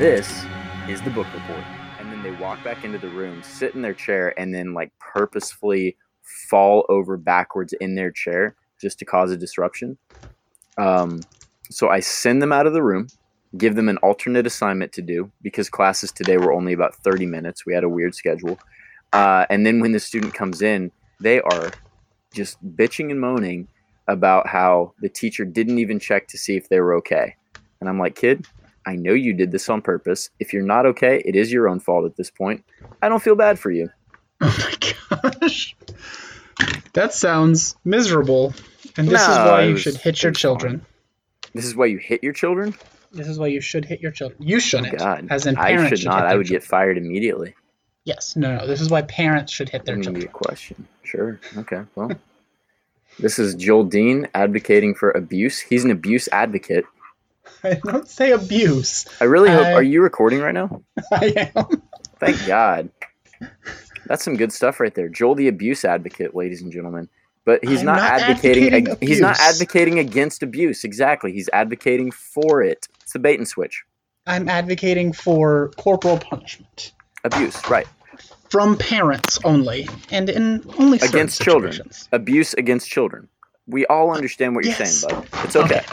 this is the book report. And then they walk back into the room, sit in their chair, and then like purposefully fall over backwards in their chair just to cause a disruption. Um, so I send them out of the room, give them an alternate assignment to do because classes today were only about 30 minutes. We had a weird schedule. Uh, and then when the student comes in, they are just bitching and moaning about how the teacher didn't even check to see if they were okay. And I'm like, kid, I know you did this on purpose. If you're not okay, it is your own fault at this point. I don't feel bad for you. Oh my gosh. That sounds miserable. And this is why you was- should hit your children. This is why you hit your children? This is why you should hit your children. You shouldn't. Oh, God. As in I parents should not. I would get fired immediately. Yes. No, no. This is why parents should hit their Let children. a question. Sure. Okay. Well, this is Joel Dean advocating for abuse. He's an abuse advocate. I don't say abuse. I really hope. I- Are you recording right now? I am. Thank God. That's some good stuff right there. Joel, the abuse advocate, ladies and gentlemen. But he's not, not advocating. advocating ag- he's not advocating against abuse. Exactly. He's advocating for it. It's the bait and switch. I'm advocating for corporal punishment Abuse, right? from parents only, and in only Against children. Abuse against children. We all understand what you're saying, bud. It's okay.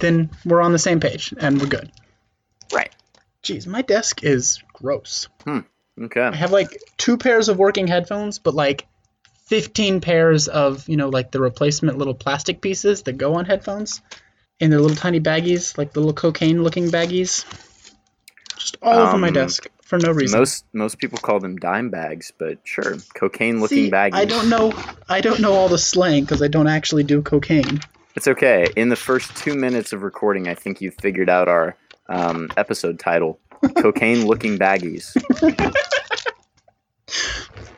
Then we're on the same page, and we're good. Right. Jeez, my desk is gross. I Okay. have like two pairs of working headphones, but like 15 pairs of, you know, like the replacement little plastic pieces that go on headphones in their little tiny baggies, like the little cocaine looking baggies. Just all over my Um, desk for no reason. Most most people call them dime bags, but sure, cocaine looking See, baggies. I don't know. I don't know all the slang because I don't actually do cocaine. It's okay. In the first two minutes of recording, I think you figured out our um, episode title: "Cocaine Looking Baggies."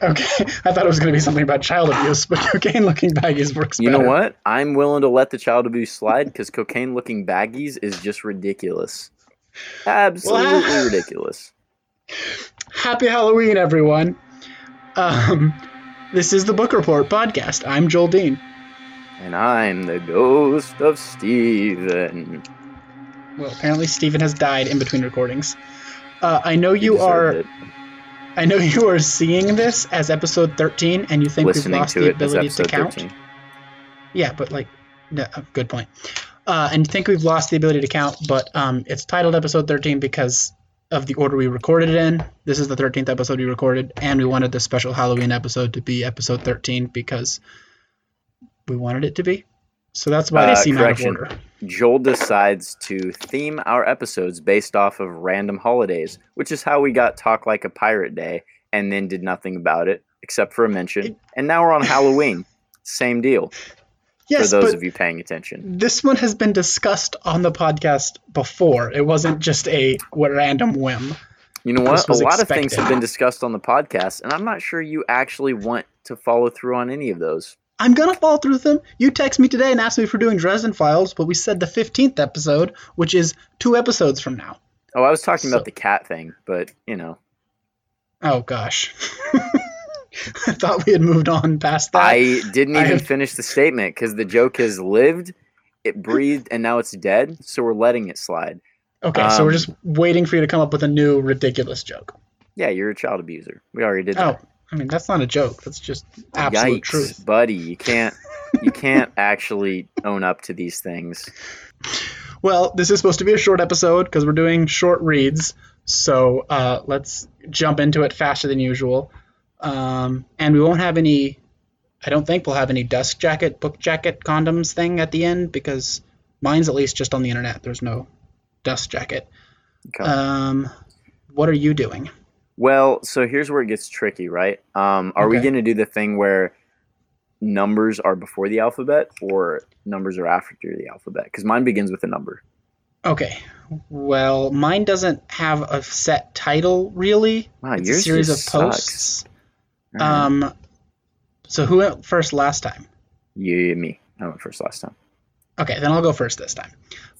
Okay, I thought it was going to be something about child abuse, but cocaine looking baggies works You better. know what? I'm willing to let the child abuse slide because cocaine looking baggies is just ridiculous. Absolutely Well, ridiculous. Happy Halloween, everyone. Um, this is the Book Report podcast. I'm Joel Dean. And I'm the ghost of Stephen. Well, apparently Stephen has died in between recordings. Uh, I know you are. it. I know you are seeing this as episode 13, and you think listening we've lost the ability to count. 13. Yeah, but like, no, uh, good point. Uh, and you think we've lost the ability to count, but um, it's titled episode 13 because of the order we recorded it in. This is the 13th episode we recorded, and we wanted the special Halloween episode to be episode 13 because we wanted it to be. So that's why Uh, seem correction. out of order. Joel decides to theme our episodes based off of random holidays, which is how we got Talk Like a Pirate Day and then did nothing about it except for a mention. And now we're on Halloween. Same deal Yes, for those of you paying attention. this one has been discussed on the podcast before. It wasn't just a random whim. You know what? A lot of things have been discussed on the podcast, and I'm not sure you actually want to follow through on any of those. I'm gonna follow through with them. You text me today and asked me if we're doing Dresden Files, but we said the 15th episode, which is two episodes from now. Oh, I was talking So- about the cat thing, but you know, Oh gosh. I thought we had moved on past that. I didn't even have- finish the statement because the joke has lived, it breathed, and now it's dead. So we're letting it slide. okay, so we're um, just waiting for you to come up with a new ridiculous joke. Yeah, you're a child abuser. We already did Oh, that. I mean that's not a joke. That's just absolute Yikes, truth. buddy! You can't, you can't actually own up to these things. Well, this is supposed to be a short episode because we're doing short reads. So uh, let's jump into it faster than usual. Um, and we won't have any. I don't think we'll have any dust jacket, book jacket, condoms thing at the end because mine's at least just on the internet. There's no dust jacket. Okay. Um, what are you doing? Well, so here's where it gets tricky, right? Um, are we going to do the thing where numbers are before the alphabet or numbers are after the alphabet? Because mine begins with a number. Okay. Well, mine doesn't have a set title really. Wow, it's a series of sucks. posts. Right. Um, so who went first last time? you, me. I went first last time. Okay, then I'll go first this time.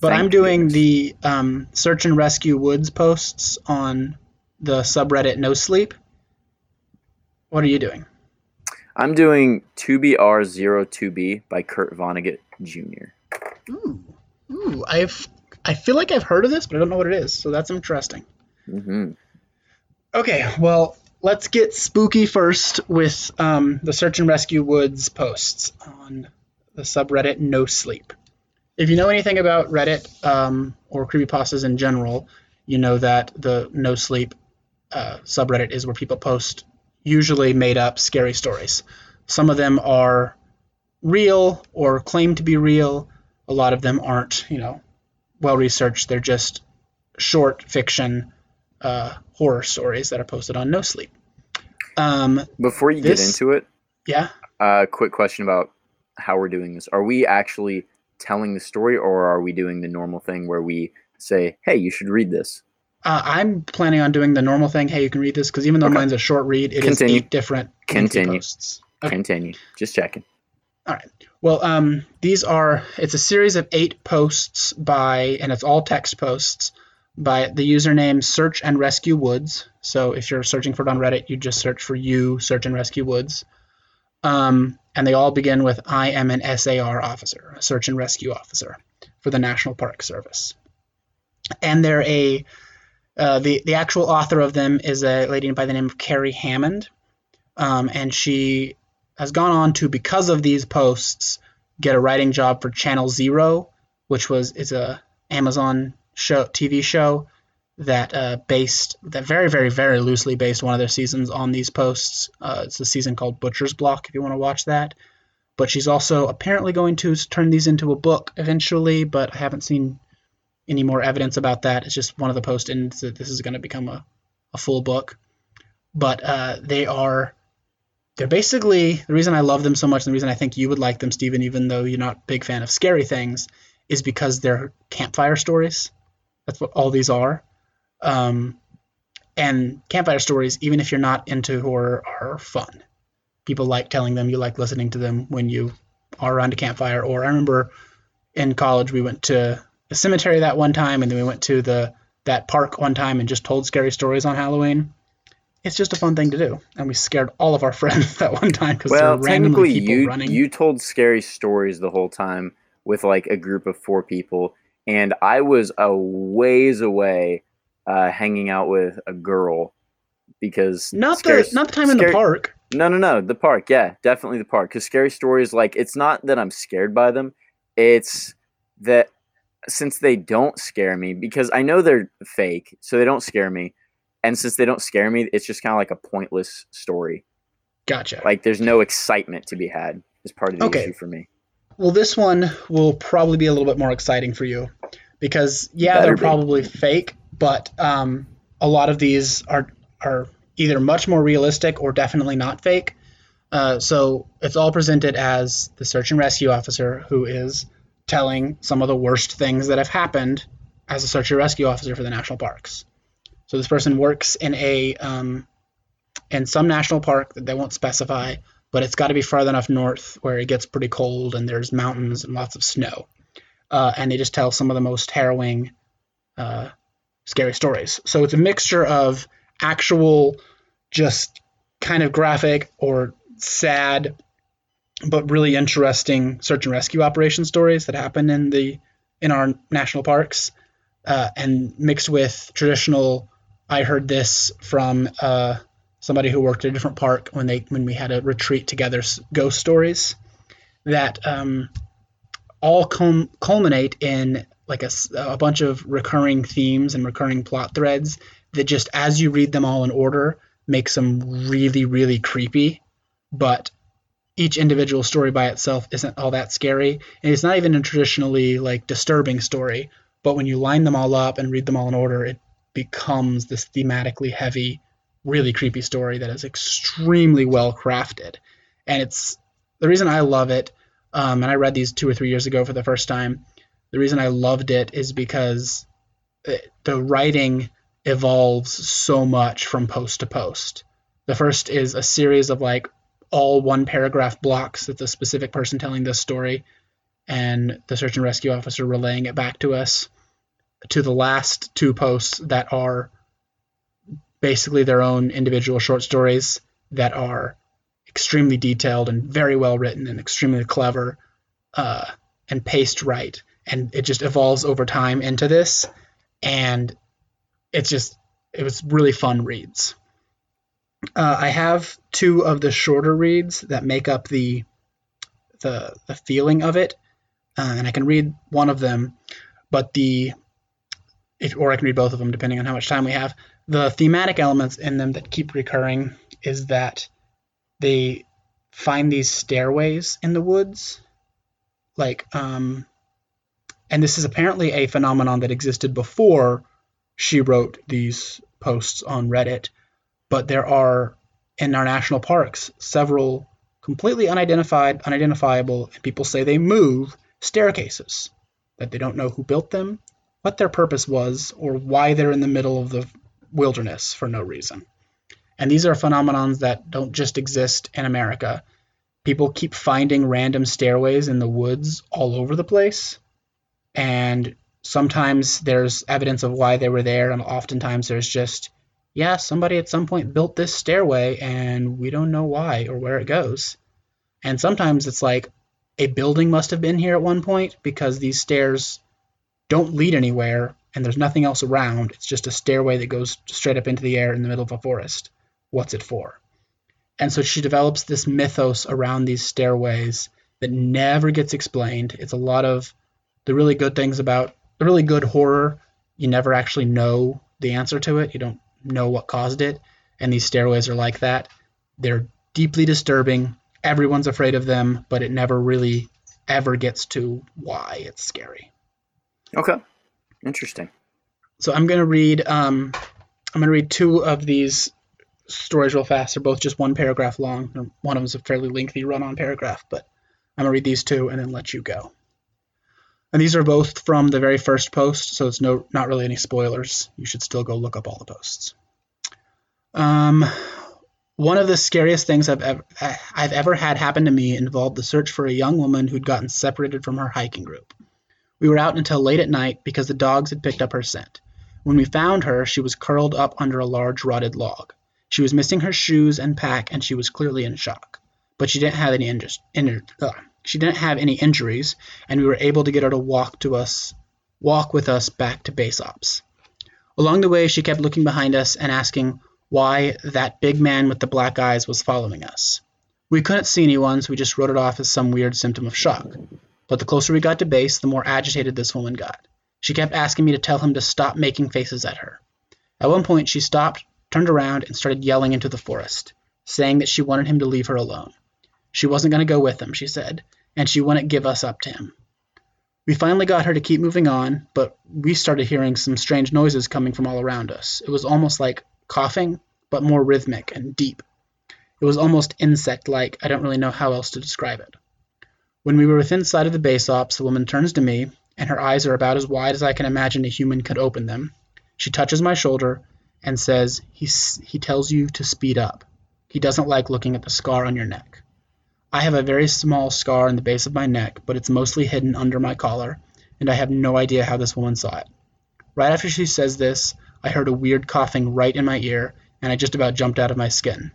But Thank I'm doing goodness. the um, search and rescue woods posts on the subreddit No Sleep. What are you doing? I'm doing 2BR02B by Kurt Vonnegut Jr. Ooh, ooh, I've I feel like I've heard of this, but I don't know what it is. So that's interesting. hmm Okay, well, let's get spooky first with um, the search and rescue woods posts on the subreddit No Sleep. If you know anything about Reddit um, or creepypastas in general, you know that the No Sleep uh, subreddit is where people post usually made up scary stories. Some of them are real or claim to be real. A lot of them aren't, you know, well researched. They're just short fiction uh, horror stories that are posted on No Sleep. Um, Before you This- get into it, yeah, uh, quick question about how we're doing this. Are we actually telling the story, or are we doing the normal thing where we say, "Hey, you should read this"? Uh, I'm planning on doing the normal thing. Hey, you can read this because even though Okay. mine's a short read, it is Continue. eight different Continue. posts. Okay. Continue. Just checking. All right. Well, um, these are it's a series of eight posts by, and it's all text posts by the username Search and Rescue Woods. So if you're searching for it on Reddit, you just search for you Search and Rescue Woods. Um, and they all begin with I am an SAR officer, a search and rescue officer for the National Park Service. And they're a uh, the the actual author of them is a lady by the name of Kerry Hammond, um, and she has gone on to because of these posts get a writing job for Channel Zero, which was is a Amazon show TV show that uh, based that very very very loosely based one of their seasons on these posts. Uh, it's a season called Butcher's Block if you want to watch that. But she's also apparently going to turn these into a book eventually, but I haven't seen any more evidence about that. It's just one of the posts and that this is going to become a, a full book. But uh, they are they're basically the reason I love them so much, and the reason I think you would like them, Stephen, even though you're not a big fan of scary things, is because they're campfire stories. That's what all these are. Um, and campfire stories, even if you're not into horror, are fun. People like telling them. You like listening to them when you are around a campfire. Or I remember in college we went to the cemetery that one time, and then we went to the that park one time and just told scary stories on Halloween it's just a fun thing to do. And we scared all of our friends that one time because there Well, were randomly technically, people you running. you told scary stories the whole time with like a group of four people, and I was a ways away, uh, hanging out with a girl because not scary- the not the time in the park. No, no, no. The park, yeah, definitely the park. Because scary stories, like, it's not that I'm scared by them. It's that since they don't scare me, because I know they're fake, so they don't scare me. And since they don't scare me, it's just kind of like a pointless story. Gotcha. Like, there's no excitement to be had. Is part of the Okay. issue for me. Well, this one will probably be a little bit more exciting for you because yeah, Better they're be. probably fake, but um, a lot of these are are either much more realistic or definitely not fake. Uh, so it's all presented as the search and rescue officer who is telling some of the worst things that have happened as a search and rescue officer for the national parks. So this person works in a um, in some national park that they won't specify, but it's got to be far enough north where it gets pretty cold and there's mountains and lots of snow. Uh, and they just tell some of the most harrowing, uh, scary stories. So it's a mixture of actual, just kind of graphic or sad, but really interesting search and rescue operation stories that happen in the in our national parks, uh, and mixed with traditional. I heard this from uh, somebody who worked at a different park when they when we had a retreat together, ghost stories that um, all cum- culminate in like a, a bunch of recurring themes and recurring plot threads that just as you read them all in order makes them really really creepy but each individual story by itself isn't all that scary. And it's not even a traditionally like disturbing story. But when you line them all up and read them all in order it becomes this thematically heavy really creepy story that is extremely well crafted. And it's the reason i love it um, and i read these two or three years ago for the first time the reason i loved it is because it, the writing evolves so much from post to post. The first is a series of like all one paragraph blocks that's the specific person telling this story and the search and rescue officer relaying it back to us to the last two posts that are basically their own individual short stories that are extremely detailed and very well written and extremely clever uh, and paced right and it just evolves over time into this, and it's just it was really fun reads. Uh, I have two of the shorter reads that make up the the the feeling of it, uh, and I can read one of them, but the if, or I can read both of them depending on how much time we have. The thematic elements in them that keep recurring is that they find these stairways in the woods, like um, and this is apparently a phenomenon that existed before she wrote these posts on Reddit, but there are in our national parks several completely unidentified, unidentifiable, and people say they move staircases that they don't know who built them, what their purpose was, or why they're in the middle of the wilderness for no reason. And these are phenomenons that don't just exist in America. People keep finding random stairways in the woods all over the place. And sometimes there's evidence of why they were there, and oftentimes there's just, yeah, somebody at some point built this stairway and we don't know why or where it goes. And sometimes it's like a building must have been here at one point because these stairs don't lead anywhere and there's nothing else around. It's just a stairway that goes straight up into the air in the middle of a forest what's it for? And so she develops this mythos around these stairways that never gets explained. It's a lot of the really good things about the really good horror. You never actually know the answer to it. You don't know what caused it. And these stairways are like that. They're deeply disturbing. Everyone's afraid of them, but it never really ever gets to why it's scary. Okay. Interesting. So I'm gonna read um, I'm gonna read two of these stories real fast. They're both just one paragraph long. One of them is a fairly lengthy run-on paragraph, but I'm gonna read these two and then let you go. And these are both from the very first post, so it's no not really any spoilers. You should still go look up all the posts. Um, one of the scariest things I've ever I've ever had happen to me involved the search for a young woman who'd gotten separated from her hiking group. We were out until late at night because the dogs had picked up her scent. When we found her, she was curled up under a large rotted log. She was missing her shoes and pack, and she was clearly in shock. But she didn't have any injuries. uh, she didn't have any injuries, and we were able to get her to walk to us, walk with us back to base ops. Along the way, she kept looking behind us and asking why that big man with the black eyes was following us. We couldn't see anyone, so we just wrote it off as some weird symptom of shock. But the closer we got to base, the more agitated this woman got. She kept asking me to tell him to stop making faces at her. At one point, she stopped, turned around and started yelling into the forest, saying that she wanted him to leave her alone. She wasn't going to go with him, she said, and she wouldn't give us up to him. We finally got her to keep moving on, but we started hearing some strange noises coming from all around us. It was almost like coughing, but more rhythmic and deep. It was almost insect like. I don't really know how else to describe it. When we were within sight of the base ops, the woman turns to me, and her eyes are about as wide as I can imagine a human could open them. She touches my shoulder and says he, he tells you to speed up. He doesn't like looking at the scar on your neck. I have a very small scar in the base of my neck, but it's mostly hidden under my collar, and I have no idea how this woman saw it. Right after she says this, I heard a weird coughing right in my ear, and I just about jumped out of my skin.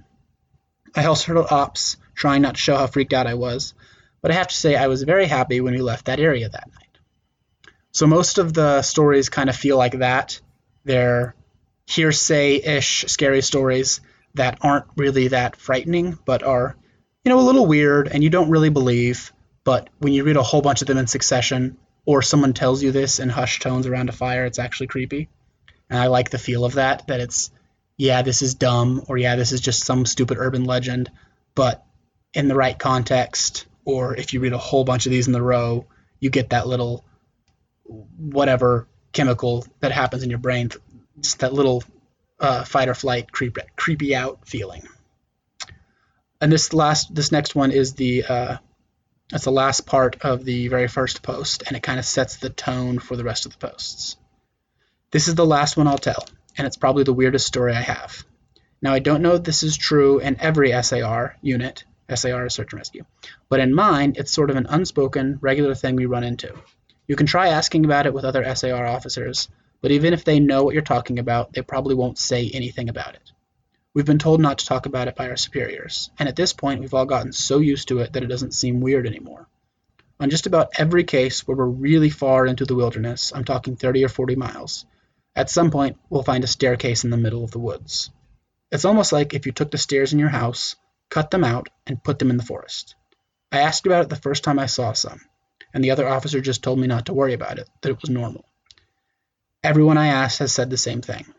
I also heard ops trying not to show how freaked out I was, but I have to say I was very happy when we left that area that night. So most of the stories kind of feel like that. They're hearsay-ish scary stories that aren't really that frightening, but are, you know, a little weird and you don't really believe. But when you read a whole bunch of them in succession, or someone tells you this in hushed tones around a fire, it's actually creepy. And I like the feel of that, that it's, yeah, this is dumb, or yeah, this is just some stupid urban legend, but in the right context, or if you read a whole bunch of these in the row, you get that little whatever chemical that happens in your brain just that little uh, fight or flight creep, creepy out feeling. And this last, this next one is the, uh, that's the last part of the very first post, and it kind of sets the tone for the rest of the posts. This is the last one I'll tell, and it's probably the weirdest story I have. Now, I don't know if this is true in every SAR unit, SAR is search and rescue, but in mine, it's sort of an unspoken, regular thing we run into. You can try asking about it with other SAR officers, but even if they know what you're talking about, they probably won't say anything about it. We've been told not to talk about it by our superiors, and at this point we've all gotten so used to it that it doesn't seem weird anymore. on just about every case where we're really far into the wilderness, I'm talking 30 or 40 miles, at some point we'll find a staircase in the middle of the woods. It's almost like if you took the stairs in your house, cut them out, and put them in the forest. I asked about it the first time I saw some, and the other officer just told me not to worry about it, that it was normal. Everyone I asked has said the same thing.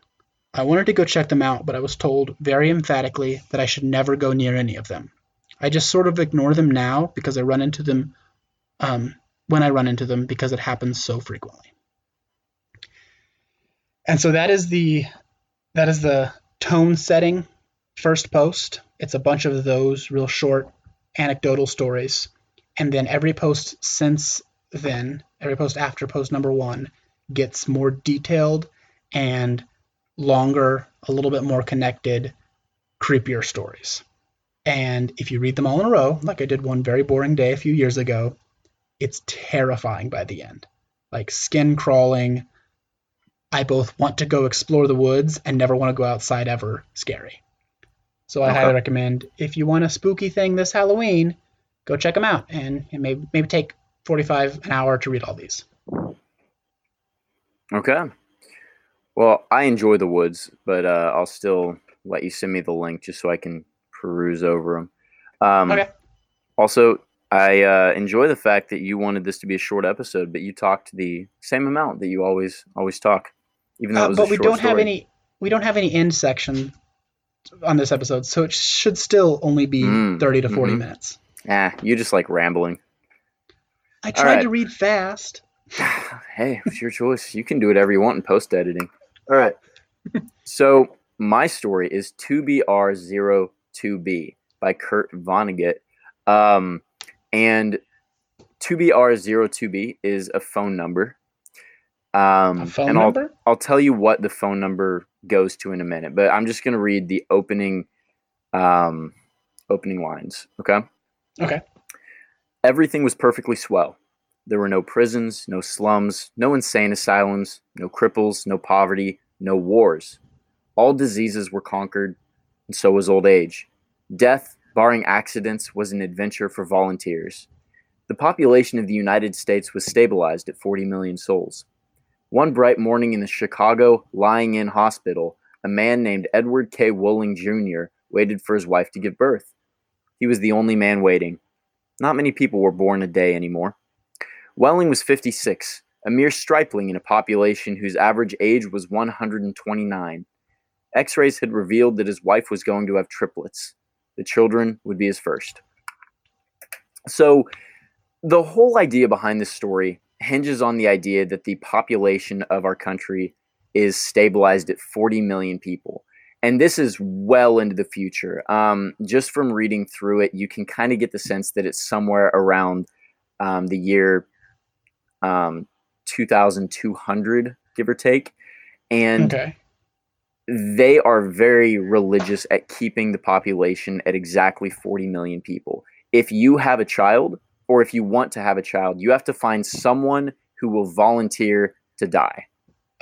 I wanted to go check them out, but I was told very emphatically that I should never go near any of them. I just sort of ignore them now because I run into them um, when I run into them because it happens so frequently. And so that is the that is the tone setting first post. It's a bunch of those real short anecdotal stories. And then every post since then, every post after post number one, gets more detailed and longer, a little bit more connected, creepier stories. And if you read them all in a row, like I did one very boring day a few years ago, it's terrifying by the end. Like skin crawling. I both want to go explore the woods and never want to go outside ever. Scary. So I Okay. highly recommend if you want a spooky thing this Halloween, go check them out and, and maybe maybe take 45 an hour to read all these. Okay. Well, I enjoy the woods, but uh, I'll still let you send me the link just so I can peruse over them. Um, Okay. Also, I uh, enjoy the fact that you wanted this to be a short episode, but you talked the same amount that you always always talk, even though it Uh, was but a we don't have any we don't have any end section on this episode, so it should still only be Mm, 30 to 40 mhm. minutes. Ah, you just like rambling. I tried right. to read fast. hey, it's your choice. You can do whatever you want in post editing. All right. so my story is 2BR02B by Kurt Vonnegut. Um, and 2BR02B is a phone number. Um, A phone and I'll, number? I'll tell you what the phone number goes to in a minute, but I'm just going to read the opening um, opening lines. Okay. Okay. Everything was perfectly swell. There were no prisons, no slums, no insane asylums, no cripples, no poverty, no wars. All diseases were conquered, and so was old age. Death, barring accidents, was an adventure for volunteers. The population of the United States was stabilized at 40 million souls. One bright morning in the Chicago Lying In Hospital, a man named Edward K. Wehling Jr. waited for his wife to give birth. He was the only man waiting. Not many people were born a day anymore. Wehling was 56, a mere stripling in a population whose average age was 129. X rays had revealed that his wife was going to have triplets. The children would be his first. So, the whole idea behind this story hinges on the idea that the population of our country is stabilized at 40 million people. And this is well into the future. Um, just from reading through it, you can kind of get the sense that it's somewhere around um, the year um, 2200, give or take. And Okay. they are very religious at keeping the population at exactly 40 million people. If you have a child, or if you want to have a child, you have to find someone who will volunteer to die.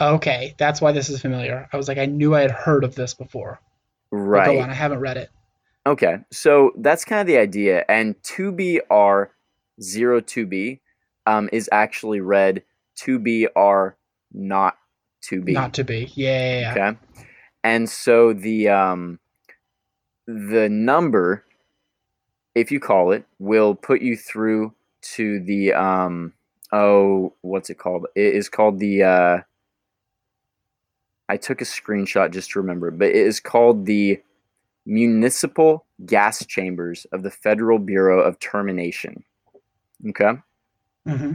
Okay. That's why this is familiar. I was like, I knew I had heard of this before. But Right. Go on. I haven't read it. Okay, so that's kind of the idea. And 2BR02B um, is actually read 2BR not 2B. Not to be. Yeah. yeah, yeah. Okay. And so the um, the number, if you call it, will put you through to the um, oh, what's it called? It is called the. Uh, I took a screenshot just to remember, but it is called the Municipal Gas Chambers of the Federal Bureau of Termination. Okay. Hmm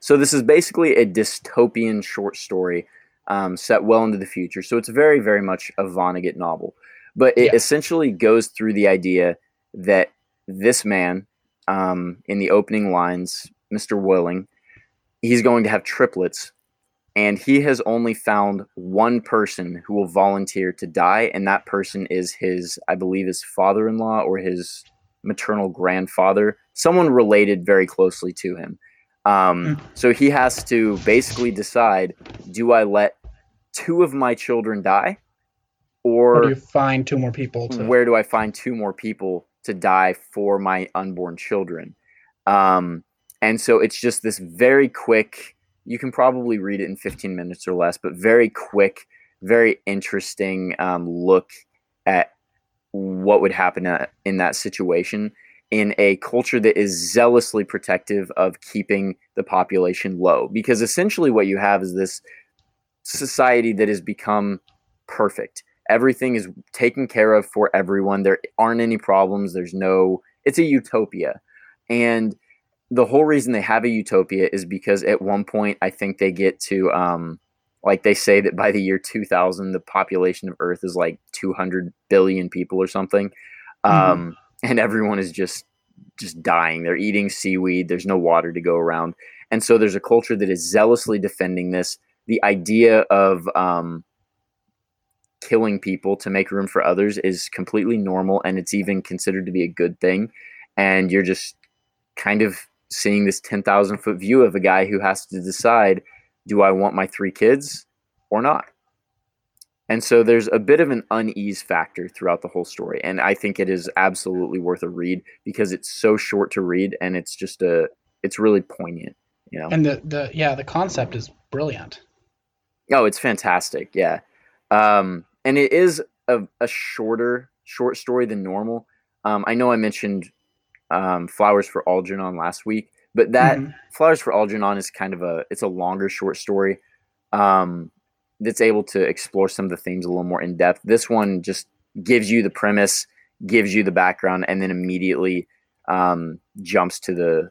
So this is basically a dystopian short story um, set well into the future. So it's very, very much a Vonnegut novel, but it Yeah. essentially goes through the idea that this man, um, in the opening lines, Mr. Wehling, he's going to have triplets, and he has only found one person who will volunteer to die, and that person is his, I believe, his father-in-law or his maternal grandfather, someone related very closely to him. Um, Mm. So he has to basically decide: Do I let two of my children die, Or or do you find two more people to? where do I find two more people to die for my unborn children? Um, And so it's just this very quick, you can probably read it in 15 minutes or less, but very quick, very interesting um, look at what would happen uh, in that situation in a culture that is zealously protective of keeping the population low. Because essentially, what you have is this society that has become perfect. Everything is taken care of for everyone. There aren't any problems. There's no, it's a utopia. And the whole reason they have a utopia is because at one point, I think they get to, um, like they say that by the year 2000, the population of Earth is like 200 billion people or something. Mm-hmm. Um, and everyone is just just dying. They're eating seaweed. There's no water to go around, and so there's a culture that is zealously defending this. The idea of um, killing people to make room for others is completely normal, and it's even considered to be a good thing. And you're just kind of seeing this ten thousand foot view of a guy who has to decide: Do I want my three kids or not? And so there's a bit of an unease factor throughout the whole story. And I think it is absolutely worth a read because it's so short to read and it's just a it's really poignant, you know. And the the yeah, the concept is brilliant. Oh, it's fantastic. Yeah. Um and it is a, a shorter short story than normal. Um I know I mentioned um Flowers for Algernon last week, but that mm-hmm. Flowers for Algernon is kind of a it's a longer short story. Um that's able to explore some of the themes a little more in depth. This one just gives you the premise, gives you the background, and then immediately um, jumps to the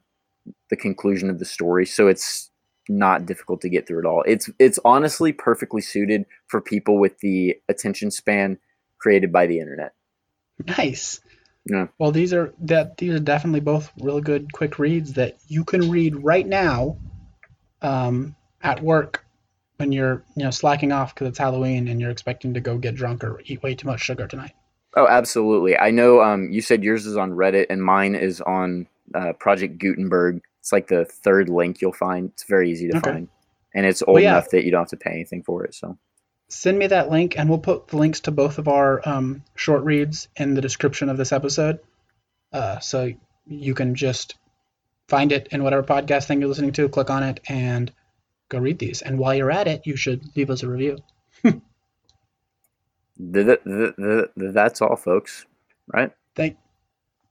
the conclusion of the story. So it's not difficult to get through at all. It's it's honestly perfectly suited for people with the attention span created by the internet. Nice. Yeah. Well, these are that these are definitely both really good quick reads that you can read right now um, at work when you're you know slacking off because it's Halloween and you're expecting to go get drunk or eat way too much sugar tonight. Oh, absolutely. I know. Um, you said yours is on Reddit and mine is on uh, Project Gutenberg. It's like the third link you'll find. It's very easy to okay. find, and it's old well, yeah. enough that you don't have to pay anything for it. So send me that link, and we'll put the links to both of our um, short reads in the description of this episode, uh, so you can just find it in whatever podcast thing you're listening to. Click on it and go read these. And while you're at it, you should leave us a review. the, the, the, that's all, folks. Right? Thank.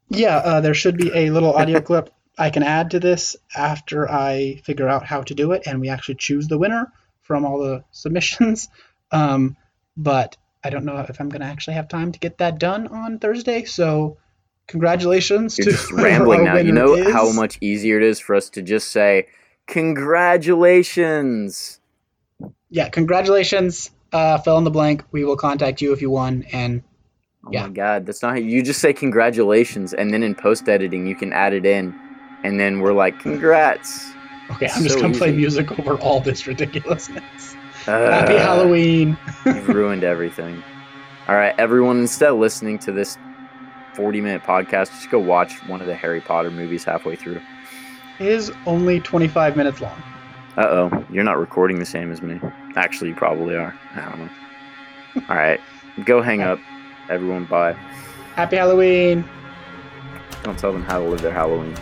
Yeah, uh, there should be a little audio clip I can add to this after I figure out how to do it, and we actually choose the winner from all the submissions. Um, but I don't know if I'm going to actually have time to get that done on Thursday. So congratulations You're to just rambling now. You know is. how much easier it is for us to just say Congratulations. Yeah, congratulations. Uh, fill in the blank. We will contact you if you won. And yeah. Oh my god, that's not how you just say congratulations, and then in post editing you can add it in, and then we're like, congrats. Okay, I'm so just gonna easy. play music over all this ridiculousness. Uh, Happy Halloween. you've ruined everything. All right, everyone, instead of listening to this 40 minute podcast, just go watch one of the Harry Potter movies halfway through is only 25 minutes long. Uh oh, you're not recording the same as me. Actually, you probably are. I don't know. All right, go hang up. Everyone, bye. Happy Halloween. Don't tell them how to live their Halloween.